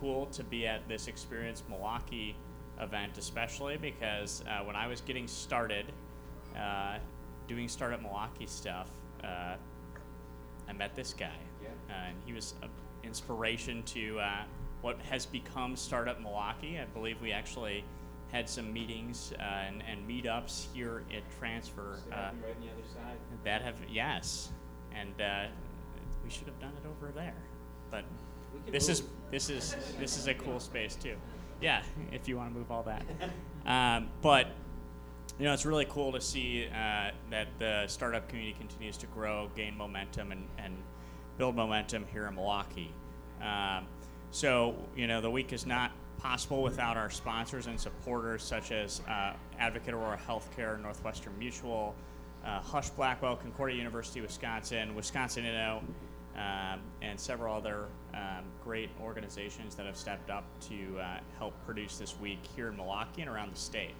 cool to be at this Experience Milwaukee event, especially because uh, when I was getting started uh, doing Startup Milwaukee stuff, uh, I met this guy. Yeah. Uh, and he was an inspiration to uh, what has become Startup Milwaukee. I believe we actually had some meetings uh, and, and meetups here at Transfer. Uh, right on the other side. that have yes, and uh, we should have done it over there, but this is move. This is this is a cool space too. Yeah, if you want to move all that. Um, but you know, it's really cool to see uh, that the startup community continues to grow, gain momentum, and, and build momentum here in Milwaukee. Um, so, you know, the week is not possible without our sponsors and supporters such as uh, Advocate Aurora Healthcare, Northwestern Mutual, uh, Husch Blackwell, Concordia University, Wisconsin, Wisconsin Inno, um, and several other um, great organizations that have stepped up to uh, help produce this week here in Milwaukee and around the state.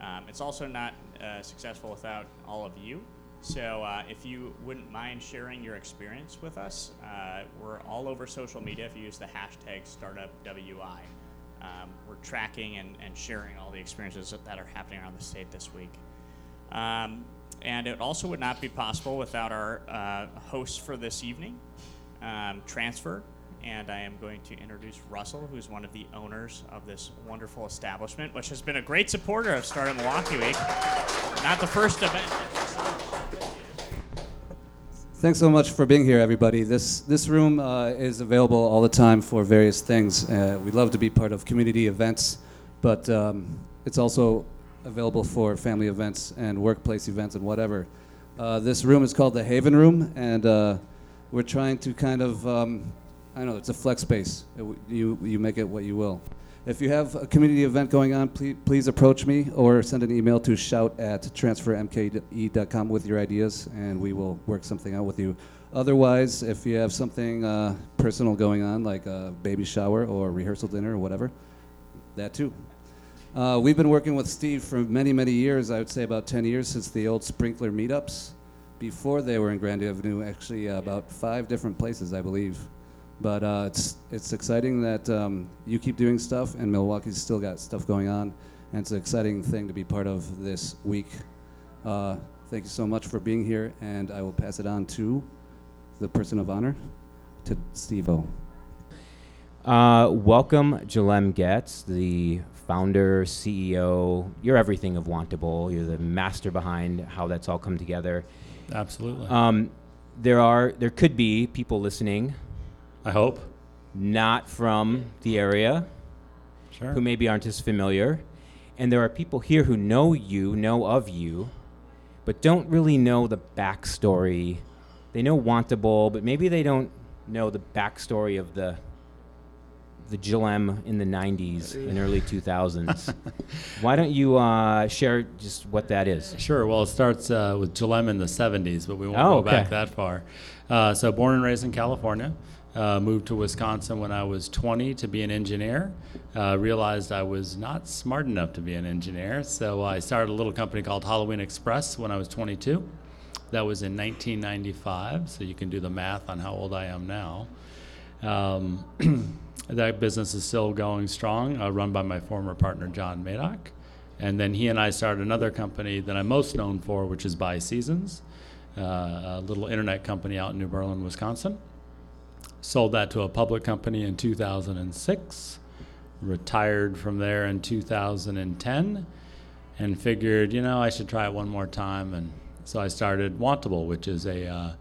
Um, it's also not uh, successful without all of you. So uh, if you wouldn't mind sharing your experience with us, uh, we're all over social media if you use the hashtag StartupWI. Um, we're tracking and, and sharing all the experiences that are happening around the state this week. And it also would not be possible without our uh, host for this evening, um, Transfer. And I am going to introduce Russell, who's one of the owners of this wonderful establishment, which has been a great supporter of Startup Milwaukee Week. Not the first event. Thanks so much for being here, everybody. This this room uh, is available all the time for various things. Uh, we love to be part of community events, but um, it's also available for family events and workplace events and whatever. Uh, this room is called the Haven Room, and uh, we're trying to kind of um, I know. It's a flex space. You you make it what you will. If you have a community event going on, please, please approach me or send an email to shout at transfermke.com with your ideas, and we will work something out with you. Otherwise, if you have something uh, personal going on, like a baby shower or rehearsal dinner or whatever, that too. Uh, we've been working with Steve for many, many years. I would say about 10 years since the old sprinkler meetups. Before they were in Grand Avenue, actually, uh, about five different places, I believe. But uh, it's it's exciting that um, you keep doing stuff, and Milwaukee's still got stuff going on, and it's an exciting thing to be part of this week. Uh, thank you so much for being here, and I will pass it on to the person of honor, to Steve-O. Uh, welcome, Jalem Getz, the founder, CEO. You're everything of Wantable. You're the master behind how that's all come together. Absolutely. Um, there are, there could be people listening, I hope. not from the area, Sure. who maybe aren't as familiar, and there are people here who know you, know of you, but don't really know the backstory. They know Wantable, but maybe they don't know the backstory of the the Jalem in the '90s and early 2000s. Why don't you uh, share just what that is? Sure. Well, it starts uh, with Jalem in the 70s, but we won't Oh, go back that far. Uh, so, born and raised in California. Uh, moved to Wisconsin when I was 20 to be an engineer. Uh, realized I was not smart enough to be an engineer, so I started a little company called Halloween Express when I was 22. That was in 1995, so you can do the math on how old I am now. Um, that business is still going strong, uh, run by my former partner, John Madoc. And then he and I started another company that I'm most known for, which is BuySeasons, uh, a little internet company out in New Berlin, Wisconsin. Sold that to a public company in 2006, retired from there in 2010, and figured, you know, I should try it one more time. And so I started Wantable, which is a uh,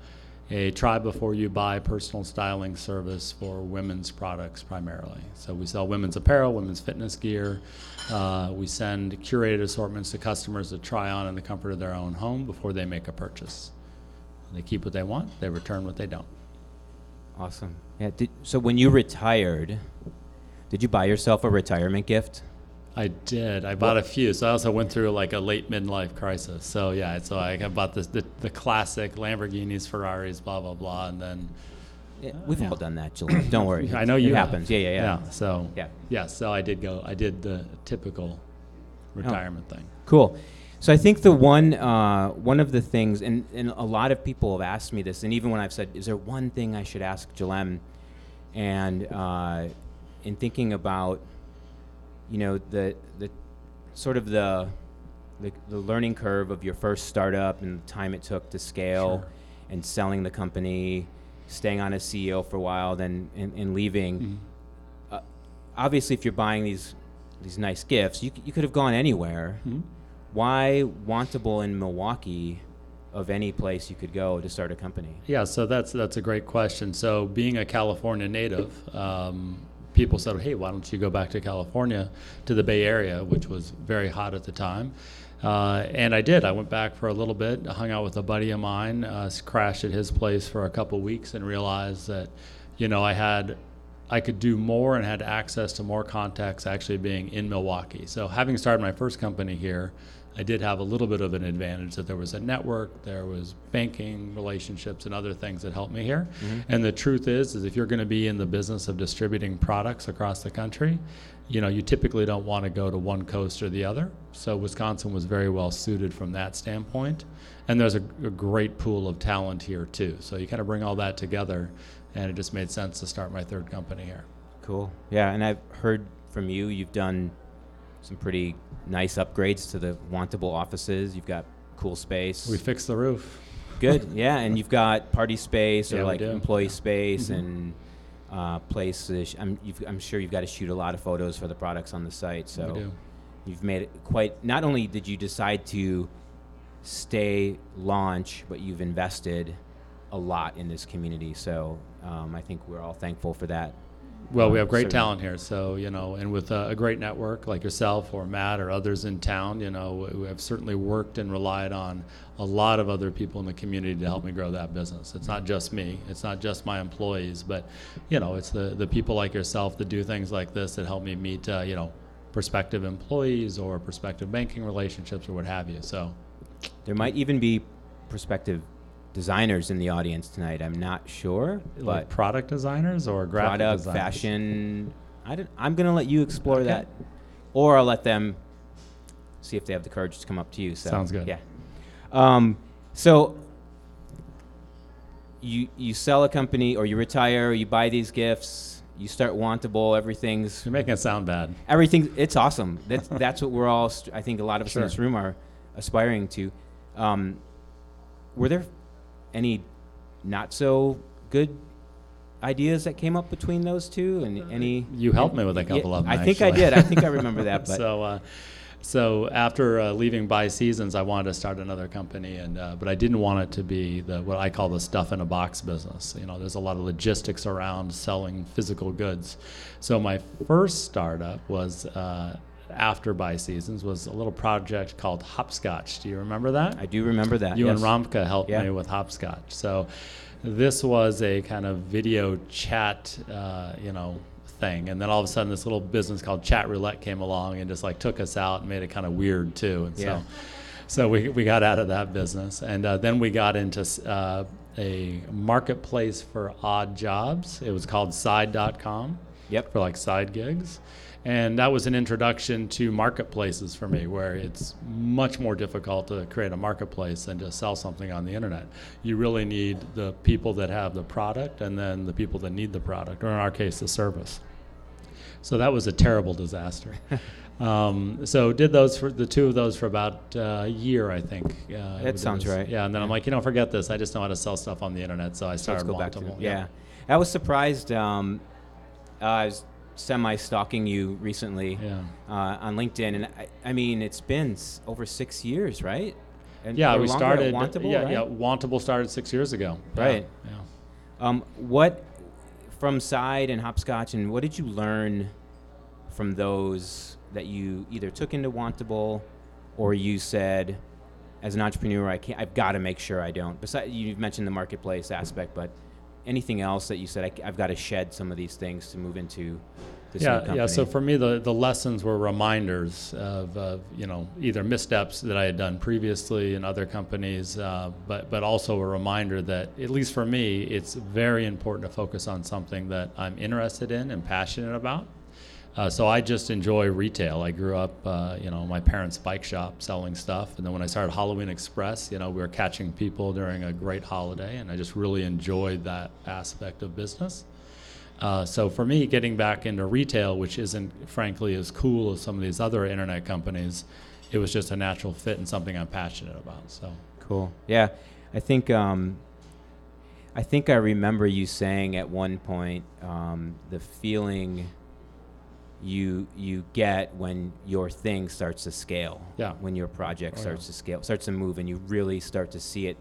a try before you buy personal styling service for women's products primarily. So we sell women's apparel, women's fitness gear. Uh, we send curated assortments to customers to try on in the comfort of their own home before they make a purchase. They keep what they want, they return what they don't. Awesome. Yeah. Did, so when you retired, did you buy yourself a retirement gift? I did. I bought a few. So I also went through like a late midlife crisis. So yeah, so I bought this, the, the classic Lamborghinis, Ferraris, blah, blah, blah. And then Yeah, we've all done that, Jill. Don't worry. I know you It have. happens. Yeah, yeah, yeah. So Yeah. yeah. So I did go. I did the typical retirement thing. Cool. So I think the one uh, one of the things, and, and a lot of people have asked me this, and even when I've said, "Is there one thing I should ask Jalem?" and uh, in thinking about, you know, the the sort of the the, the learning curve of your first startup and the time it took to scale, Sure. and selling the company, staying on as CEO for a while, then and, and leaving. Mhm. Uh, obviously, if you're buying these these nice gifts, you you could have gone anywhere. Mhm. Why Wantable in Milwaukee, of any place you could go to start a company? Yeah, so that's that's a great question. So being a California native, um, people said, "Hey, why don't you go back to California, to the Bay Area, which was very hot at the time." Uh, and I did. I went back for a little bit, hung out with a buddy of mine, uh, crashed at his place for a couple weeks, and realized that, you know, I had, I could do more and had access to more contacts actually being in Milwaukee. So having started my first company here, I did have a little bit of an advantage that there was a network, there was banking relationships and other things that helped me here. Mm-hmm. And the truth is, is if you're going to be in the business of distributing products across the country, you know, you typically don't want to go to one coast or the other. So Wisconsin was very well suited from that standpoint. And there's a, a great pool of talent here too. So you kind of bring all that together, and it just made sense to start my third company here. Cool. Yeah, and I've heard from you. You've done some pretty nice upgrades to the Wantable offices. You've got cool space. We fixed the roof. Good. Yeah, and you've got party space or Yeah, like employee space Mhm. and uh, places. I'm, you've, I'm sure you've got to shoot a lot of photos for the products on the site. So do. you've made it quite. Not only did you decide to stay launch, but you've invested a lot in this community. So um, I think we're all thankful for that. Well, we have great certainly. talent here, so you know, and with a, a great network like yourself or Matt or others in town, you know, we have certainly worked and relied on a lot of other people in the community to help me grow that business. It's not just me, it's not just my employees, but you know, it's the the people like yourself that do things like this that help me meet, uh, you know, prospective employees or prospective banking relationships or what have you. So, There might even be prospective designers in the audience tonight. I'm not sure, like but product designers or graphic product, designers. fashion. I don't, I'm going to let you explore Okay. that, or I'll let them see if they have the courage to come up to you. So Sounds good. Yeah. Um, so you you sell a company, or you retire, or you buy these gifts. You start Wantable. Everything's You're making it sound bad. everything it's awesome that's that's what we're all i think a lot of us in this room are aspiring to um, were there any not so good ideas that came up between those two and any You helped me with a couple Yeah, of them. i think i did i think i remember that but so, uh, so after uh, leaving BuySeasons, I wanted to start another company, and uh, but I didn't want it to be the what I call the stuff in a box business. You know, there's a lot of logistics around selling physical goods. So my first startup was. Uh, after BuySeasons was a little project called Hopscotch. Do you remember that? i do remember that you and yes. Ramka helped Yeah. me with Hopscotch. So this was a kind of video chat, uh, you know, thing. And then all of a sudden, this little business called Chatroulette came along and just like took us out and made it kind of weird too. And Yeah. so, so we, we got out of that business, and uh, then we got into uh, a marketplace for odd jobs. It was called Side.com yep for like side gigs. And that was an introduction to marketplaces for me, where it's much more difficult to create a marketplace than to sell something on the internet. You really need the people that have the product and then the people that need the product, or in our case, the service. So that was a terrible disaster. um, so did those for the two of those for about uh, a year, I think. Uh, That sounds was- right. Yeah, and then I'm like, you know, forget this. I just know how to sell stuff on the internet. So I So let's started go back to Wantable. yeah i was surprised um, i was semi stalking you recently Yeah. uh, on linkedin and I, I mean it's been s- over six years right and Yeah, we started. Wantable, yeah, right? yeah. Wantable started six years ago. Right. Yeah. Um, what from Side and Hopscotch, and what did you learn from those that you either took into Wantable, or you said, as an entrepreneur, I can't. I've got to make sure I don't. Besides, you've mentioned the marketplace aspect, but anything else that you said I, have got to shed some of these things to move into this new Yeah, company? yeah. So for me, the, the lessons were reminders of, of you know either missteps that I had done previously in other companies, uh, but but also a reminder that at least for me, it's very important to focus on something that I'm interested in and passionate about. Uh, so I just enjoy retail. I grew up, uh, you know, my parents' bike shop selling stuff, and then when I started Halloween Express, you know, we were catching people during a great holiday, and I just really enjoyed that aspect of business. Uh, so for me, getting back into retail, which isn't frankly as cool as some of these other internet companies, it was just a natural fit and something I'm passionate about. So Cool. Yeah, I think um, I think I remember you saying at one point um, the feeling you you get when your thing starts to scale. Yeah. When your project Oh, starts yeah. to scale, starts to move, and you really start to see it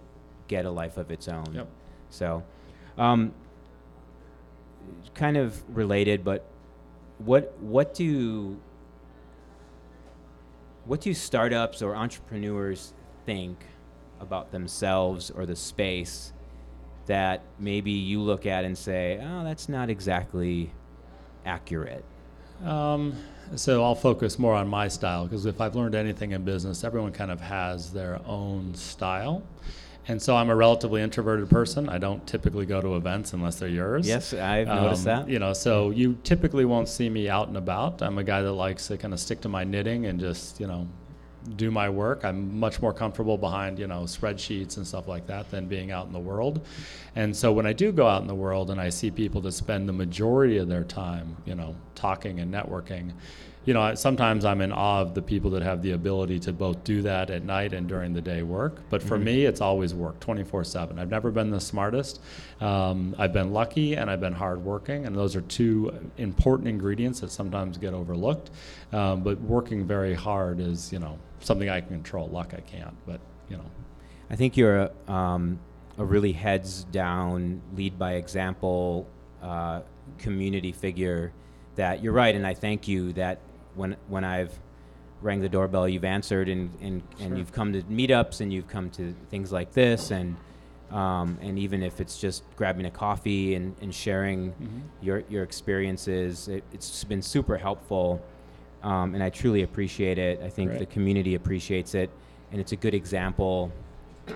get a life of its own. Yep. So, um, kind of related, but what what do what do startups or entrepreneurs think about themselves or the space that maybe you look at and say, "Oh, that's not exactly accurate." Um, so I'll focus more on my style because if I've learned anything in business, everyone kind of has their own style. And so I'm a relatively introverted person. I don't typically go to events unless they're yours. Yes, I've noticed Um, that. You know, so you typically won't see me out and about. I'm a guy that likes to kind of stick to my knitting and just, you know, do my work. I'm much more comfortable behind, you know, spreadsheets and stuff like that than being out in the world. And so when I do go out in the world and I see people that spend the majority of their time, you know, talking and networking, you know, sometimes I'm in awe of the people that have the ability to both do that at night and during the day work. But for me, it's always work 24 7. I've never been the smartest. Um, I've been lucky and I've been hardworking. And those are two important ingredients that sometimes get overlooked. Um, but working very hard is, you know, something I can control. Luck I can't. But, you know, I think you're a, um, a really heads down, lead by example uh, community figure. That you're right, and I thank you that when when I've rang the doorbell, you've answered, and and, and you've come to meetups, and you've come to things like this, and um, and even if it's just grabbing a coffee and, and sharing your your experiences, it, it's been super helpful, um, and I truly appreciate it. I think Great. the community appreciates it, and it's a good example.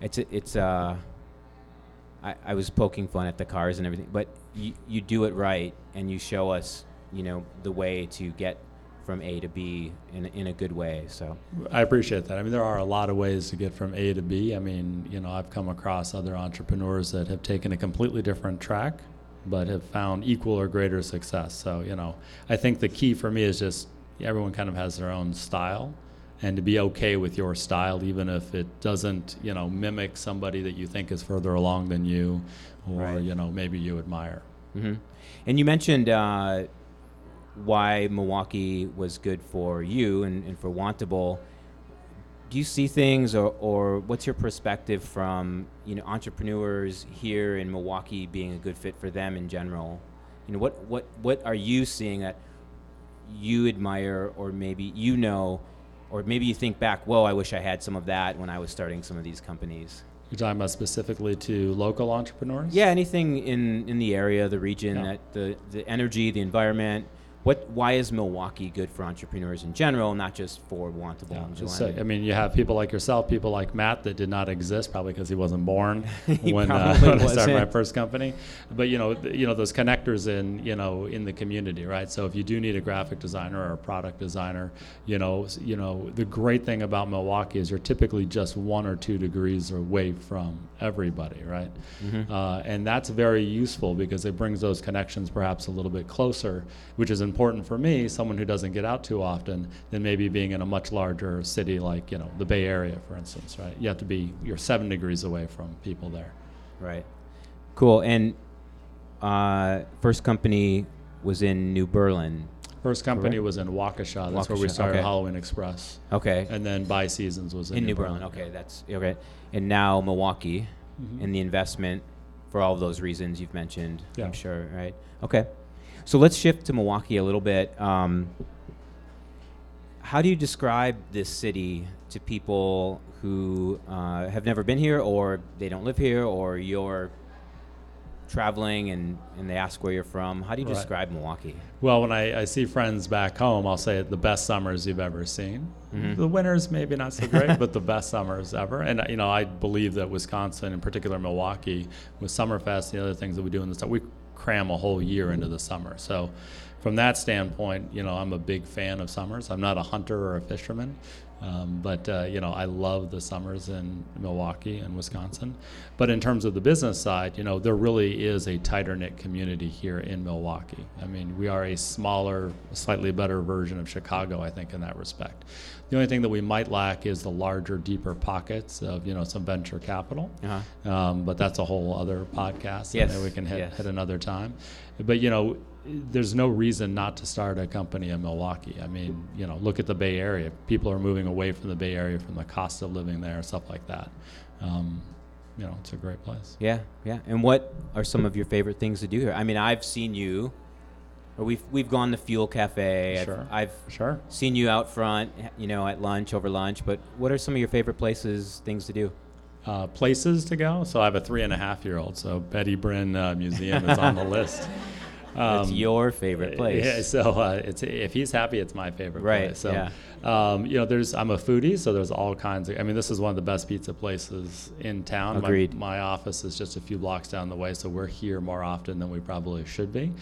It's a, it's uh I, I was poking fun at the cars and everything, but you, you do it right and you show us, you know, the way to get from A to B in, a- in a good way. So I appreciate that. I mean, there are a lot of ways to get from A to B. I mean, you know, I've come across other entrepreneurs that have taken a completely different track, but have found equal or greater success. So, you know, I think the key for me is just everyone kind of has their own style and to be okay with your style, even if it doesn't, you know, mimic somebody that you think is further along than you or, Right. you know, maybe you admire. hmm And you mentioned uh, why Milwaukee was good for you and, and for Wantable. Do you see things, or, or what's your perspective from you know entrepreneurs here in Milwaukee being a good fit for them in general? You know, what what what are you seeing that you admire, or maybe you know, or maybe you think back, whoa, I wish I had some of that when I was starting some of these companies. You're talking about specifically to local entrepreneurs? Yeah, anything in, in the area, the region, Yeah. that the, the energy, the environment. What? Why is Milwaukee good for entrepreneurs in general, not just for Wantable Yeah, and just I mean, you have people like yourself, people like Matt that did not exist, probably because he wasn't born He when, uh, when I started my first company. But you know, th- you know those connectors in you know in the community, right? So if you do need a graphic designer or a product designer, you know, you know, the great thing about Milwaukee is you're typically just one or two degrees away from everybody, right? Mm-hmm. Uh, and that's very useful because it brings those connections perhaps a little bit closer, which is important for me, someone who doesn't get out too often, than maybe being in a much larger city like you know the Bay Area, for instance, right? You have to be you're seven degrees away from people there. Right. Cool. And uh, first company was in New Berlin. First company Correct. was in Waukesha. That's where we started okay. Halloween Express, Okay. and then BuySeasons was in, in New Berlin. Okay, that's okay. And now Milwaukee, Mhm. and the investment for all of those reasons you've mentioned. Yeah. I'm sure. Right. Okay. So let's shift to Milwaukee a little bit. Um, how do you describe this city to people who uh, have never been here, or they don't live here, or you're traveling and, and they ask where you're from? How do you Right. describe Milwaukee? Well, when I, I see friends back home, I'll say the best summers you've ever seen. Mhm. The winters maybe not so great, but the best summers ever. And you know, I believe that Wisconsin, in particular Milwaukee, with Summerfest, and the other things that we do in the summer, we cram a whole year into the summer. So from that standpoint, you know, I'm a big fan of summers. I'm not a hunter or a fisherman, um, but uh, you know, I love the summers in Milwaukee and Wisconsin. But in terms of the business side, you know, there really is a tighter knit community here in Milwaukee. I mean, we are a smaller, slightly better version of Chicago, I think, in that respect. The only thing that we might lack is the larger, deeper pockets of you know some venture capital. Uh-huh. Um, but that's a whole other podcast Yes, that we can hit, yes. hit another time. But you know, there's no reason not to start a company in Milwaukee. I mean, you know, look at the Bay Area. People are moving away from the Bay Area from the cost of living there, stuff like that. Um, you know, it's a great place. Yeah, yeah. And what are some of your favorite things to do here? I mean, I've seen you, or we've we've gone to Fuel Cafe. Sure. I've, I've Sure. seen you out front, you know, at lunch over lunch. But what are some of your favorite places, things to do? Uh, places to go. So I have a three and a half year old. So Betty Brinn uh, Museum is on the list. Um, your favorite place. Yeah, so uh, it's if he's happy, it's my favorite Right, place. So, yeah. um, you know, there's I'm a foodie, so there's all kinds of. I mean, this is one of the best pizza places in town. My- Agreed. My, office is just a few blocks down the way, so we're here more often than we probably should be.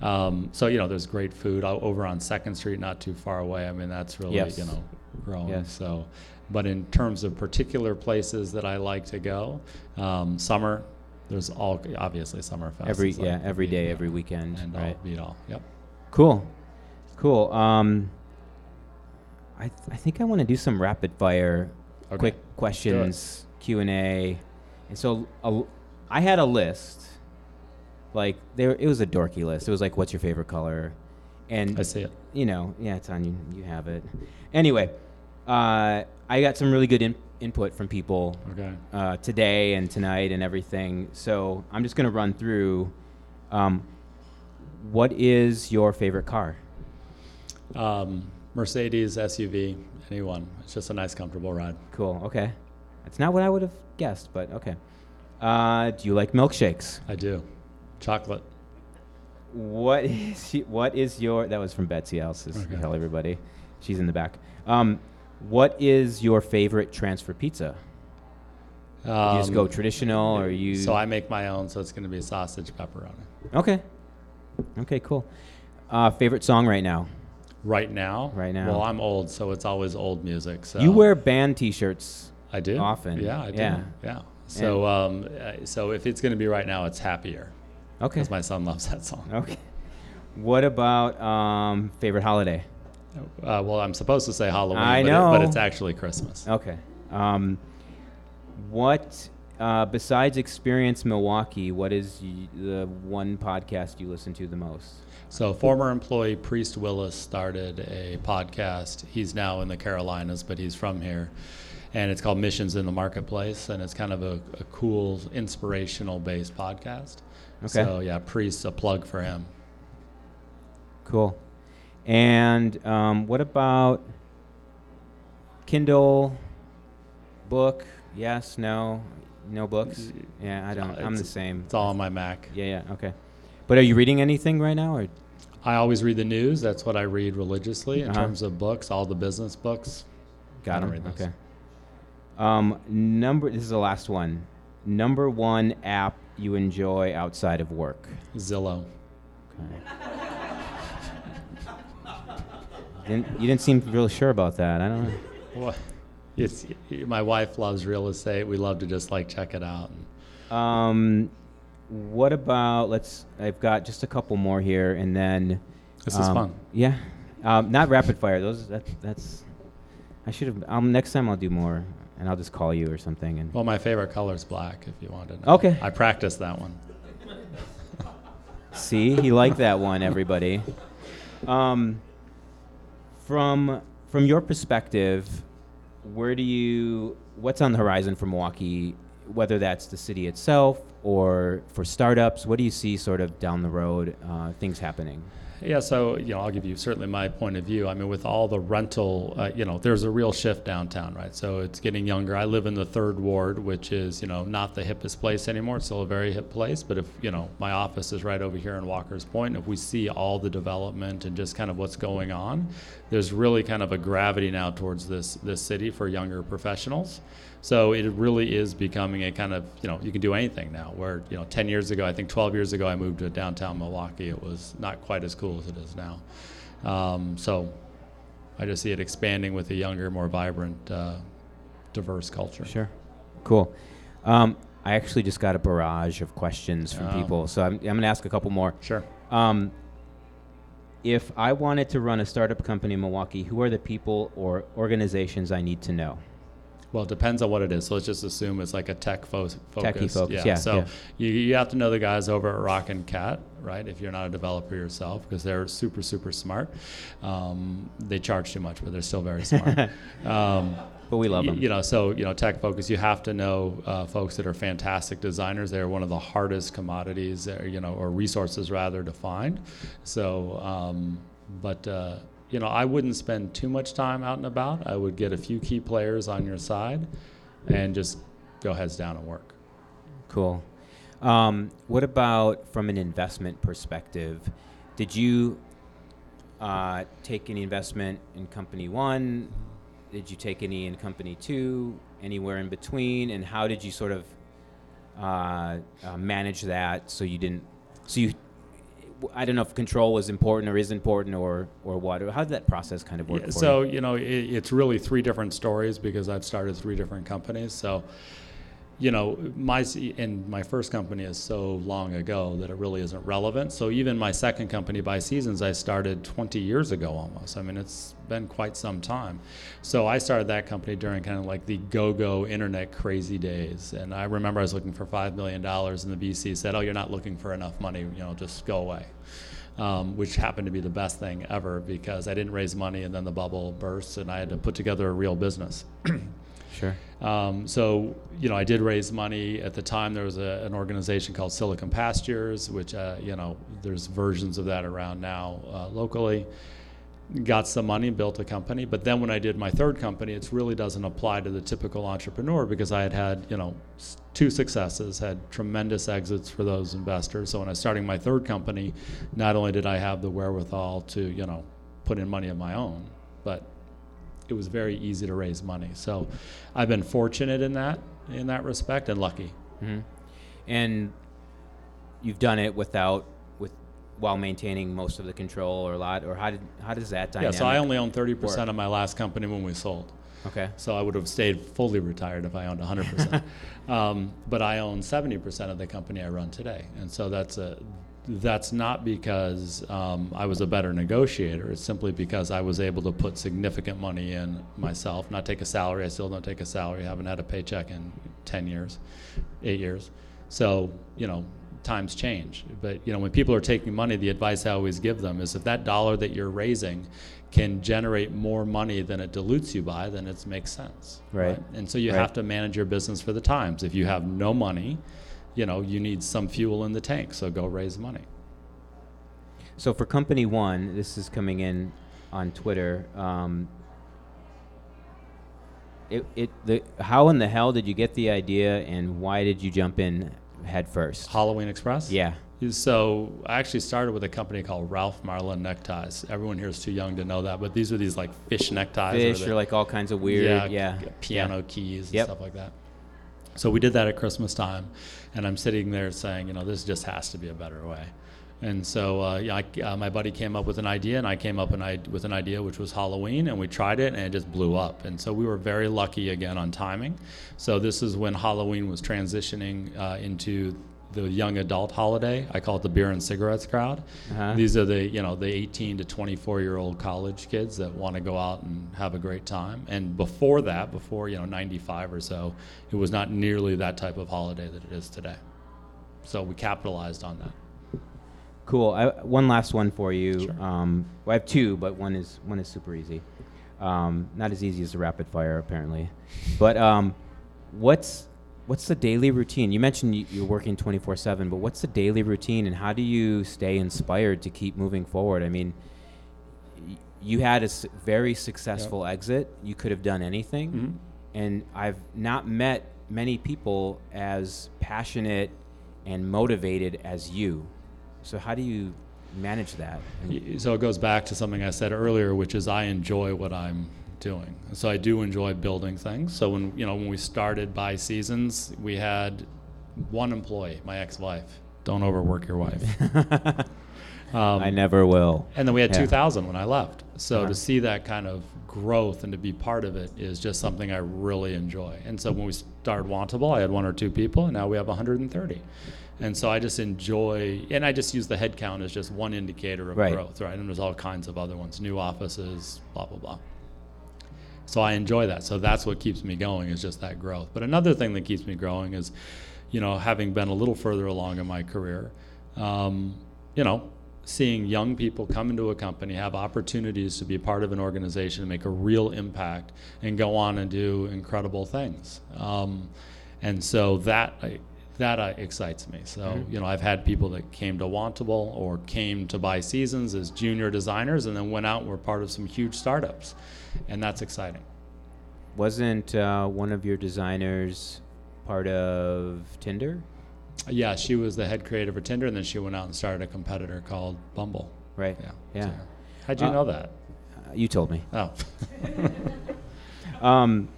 Um, so you know, there's great food o- over on Second Street, not too far away. I mean, that's really Yes. you know growing. Yes. So, but in terms of particular places that I like to go, um, summer. There's all obviously Summerfest. every like yeah, every day, every weekend, and right? all beat all. Yep. Cool, cool. Um, I th- I think I want to do some rapid fire, Okay. quick questions, Q and A, and so a, I had a list. Like there, it was a dorky list. It was like, "What's your favorite color?" And I see it. you know, yeah, it's on you. You have it. Anyway, uh, I got some really good in- input from people Okay. uh, today and tonight and everything. So I'm just going to run through. Um, what is your favorite car? Um, Mercedes SUV, anyone. It's just a nice, comfortable ride. Cool. Okay. That's not what I would have guessed, but okay. Uh, do you like milkshakes? I do. Chocolate. What is what is your? That was from Betsy. I'll Okay. tell everybody. She's in the back. Um, what is your favorite transfer pizza? you just go Um, traditional, or you? So I make my own, so it's going to be a sausage pepperoni. Okay. Okay. Cool. Uh, favorite song right now? Right now. Right now. Well, I'm old, so it's always old music. So You wear band T-shirts. I do often. Yeah, I do. Yeah. Yeah. So, um, uh, so if it's going to be right now, it's happier Okay. because my son loves that song. Okay. What about um, favorite holiday? Uh, well, I'm supposed to say Halloween, I but, It, know. but it's actually Christmas. Okay. Um, what uh, besides Experience Milwaukee? What is y- the one podcast you listen to the most? So, former employee Priest Willis started a podcast. He's now in the Carolinas, but he's from here. And it's called Missions in the Marketplace. And it's kind of a, a cool, inspirational based podcast. Okay. So, yeah, Priest, a plug for him. Cool. And um, what about Kindle book? Yes, no, no books. Yeah, I don't. I'm the same. It's all on my Mac. Yeah, yeah. Okay. But are you reading anything right now, or I always read the news. That's what I read religiously in Uh-huh. terms of books, all the business books. I got don't them? those. Okay. Um, number. This is the last one. Number one app you enjoy outside of work. Zillow. Okay. Didn't, you didn't seem real sure about that. I don't know. What? It's, my wife loves real estate. We love to just like check it out. Um, what about let's? I've got just a couple more here, and then. This is um, fun. Yeah, um, not rapid fire. Those that that's. I should have. Um, next time I'll do more, and I'll just call you or something. And Well, my favorite color is black. If you wanted. Okay. I practiced that one. see, he liked that one. Everybody. Um, from from your perspective, where do you? What's on the horizon for Milwaukee? Whether that's the city itself or for startups, what do you see sort of down the road? Uh, things happening. Yeah, so you know, I'll give you certainly my point of view. I mean, with all the rental, uh, you know, there's a real shift downtown, right? So it's getting younger. I live in the third ward, which is you know not the hippest place anymore. It's still a very hip place, but if you know, my office is right over here in Walker's Point. If we see all the development and just kind of what's going on, there's really kind of a gravity now towards this this city for younger professionals. So it really is becoming a kind of, you know, you can do anything now. Where, you know, 10 years ago, I think 12 years ago, I moved to downtown Milwaukee. It was not quite as cool cool as it is now. Um, so I just see it expanding with a younger, more vibrant, uh, diverse culture. Sure. Cool. Um, I actually just got a barrage of questions from Oh. people, so I'm, I'm going to ask a couple more. Sure. Um, if I wanted to run a startup company in Milwaukee, who are the people or organizations I need to know? Well, it depends on what it is. So let's just assume it's like a tech fo- focus. Focus, yeah, So yeah. You, you have to know the guys over at Rokkincat, right? If you're not a developer yourself, because they're super, super smart. Um, they charge too much, but they're still very smart. um, But we love them. You know, so you know, tech focus. You have to know uh, folks that are fantastic designers. They are one of the hardest commodities, uh, you know, or resources rather to find. So, um, but uh, you know, I wouldn't spend too much time out and about. I would get a few key players on your side, and just go heads down and work. Cool. Um, what about from an investment perspective? Did you uh, take any investment in company one? Did you take any in company two? Anywhere in between? And how did you sort of uh, uh, manage that so you didn't? So you, I don't know if control was important or is important or or what. How did that process kind of work? Yeah, so you? you know, it, it's really three different stories because I've started three different companies. So, you know, my and my first company is so long ago that it really isn't relevant. So even my second company, BuySeasons, I started 20 years ago almost. I mean, it's been quite some time. So I started that company during kind of like the go-go internet crazy days. And I remember I was looking for five million dollars, and the VC said, "Oh, you're not looking for enough money. You know, just go away." um, which happened to be the best thing ever because I didn't raise money and then the bubble burst and I had to put together a real business. sure. Um, so, you know, I did raise money at the time. There was a, an organization called Silicon Pastures, which, uh, you know, there's versions of that around now uh, locally. Got some money, built a company. But then when I did my third company, it really doesn't apply to the typical entrepreneur because I had had, you know, two successes, had tremendous exits for those investors. So when I was starting my third company, not only did I have the wherewithal to, you know, put in money of my own, but it was very easy to raise money. So I've been fortunate in that in that respect and lucky. hmm And you've done it without with while maintaining most of the control or a lot or how did how does that Yeah, so I only owned 30% work? of my last company when we sold. okay. So I would have stayed fully retired if I owned 100%. um, but I own 70% of the company I run today. And so that's a that's not because um, I was a better negotiator. It's simply because I was able to put significant money in myself, not take a salary. I still don't take a salary. I haven't had a paycheck in 10 years, eight years. So, you know, times change. But, you know, when people are taking money, the advice I always give them is if that dollar that you're raising can generate more money than it dilutes you by, then it makes sense. Right. And so you Right. have to manage your business for the times. If you have no money, you know, you need some fuel in the tank, so go raise money. So for company one, this is coming in on Twitter. Um, it, it the how in the hell did you get the idea and why did you jump in head first? Halloween Express? Yeah. So I actually started with a company called Ralph Marlin Neckties. Everyone here is too young to know that, but these are these like fish neckties. Fish the- or like all kinds of weird. Yeah. piano keys and Yep. stuff like that. So we did that at Christmas time, and I'm sitting there saying, you know, this just has to be a better way. And so uh, I, uh, my buddy came up with an idea, and I came up an I- with an idea which was Halloween, and we tried it, and it just blew up. And so we were very lucky again on timing. So this is when Halloween was transitioning uh, into the young adult holiday. I call it the beer and cigarettes crowd. Uh-huh. These are the you know the 18 to 24 year old college kids that want to go out and have a great time. And before that, before you know 95 or so, it was not nearly that type of holiday that it is today. So we capitalized on that. Cool. I, one last one for you. Sure. Um, well, I have two, but one is one is super easy. Um, not as easy as the rapid fire, apparently. But um, what's what's the daily routine? You mentioned you, you're working 24/7, but what's the daily routine, and how do you stay inspired to keep moving forward? I mean, you had a very successful exit. You could have done anything, Mhm. and I've not met many people as passionate and motivated as you. So how do you manage that? So it goes back to something I said earlier, which is I enjoy what I'm doing. So I do enjoy building things. So when you know when we started BuySeasons, we had one employee, my ex-wife. Don't overwork your wife. Um, I never will. and then we had Yeah. 2000 when I left. So Uh-huh. to see that kind of growth and to be part of it is just something I really enjoy. And so when we started Wantable, I had one or two people, and now we have 130. And so I just enjoy, and I just use the headcount as just one indicator of Right. growth, right? And there's all kinds of other ones, new offices, blah, blah, blah. So I enjoy that. So that's what keeps me going is just that growth. But another thing that keeps me growing is, you know, having been a little further along in my career, um, you know, seeing young people come into a company, have opportunities to be part of an organization, make a real impact, and go on and do incredible things. Um, and so that that uh, excites me. So you know, I've had people that came to Wantable or came to BuySeasons as junior designers, and then went out and were part of some huge startups, and that's exciting. Wasn't uh, one of your designers part of Tinder? Yeah, she was the head creative for Tinder, and then she went out and started a competitor called Bumble. Right. Yeah. Yeah. So- How'd you Uh, know that? Uh, you told me. Oh. Um,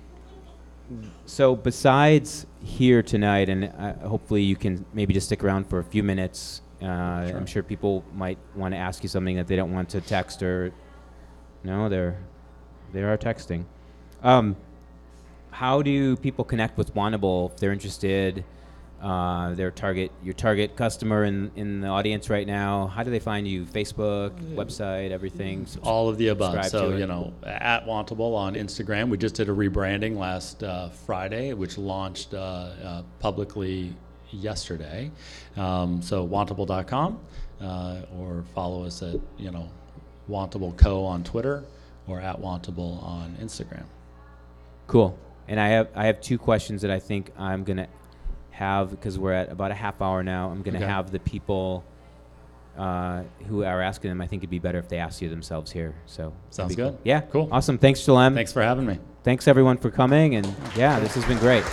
so besides here tonight, and uh, hopefully you can maybe just stick around for a few minutes. Uh, I'm sure people might want to ask you something that they don't want to text or. No, they're they are texting. Um, how do people connect with Wantable if they're interested? Uh, their target, your target customer in, in the audience right now. How do they find you? Facebook, website, everything. All of the above. So, you know, at Wantable on Instagram, we just did a rebranding last uh, Friday, which launched uh, uh, publicly yesterday. Um, so, wantable.com uh, or follow us at, you know, Wantable Co. on Twitter or at Wantable on Instagram. Cool. And I have I have two questions that I think I'm gonna have because we're at about a half hour now. I'm gonna Okay. have the people uh, who are asking them. I think it'd be better if they asked you themselves here. So that'd Sounds be good. Yeah. Cool. Awesome. Thanks, Jalem. Thanks for having me. Thanks everyone for coming. And yeah, this has been great.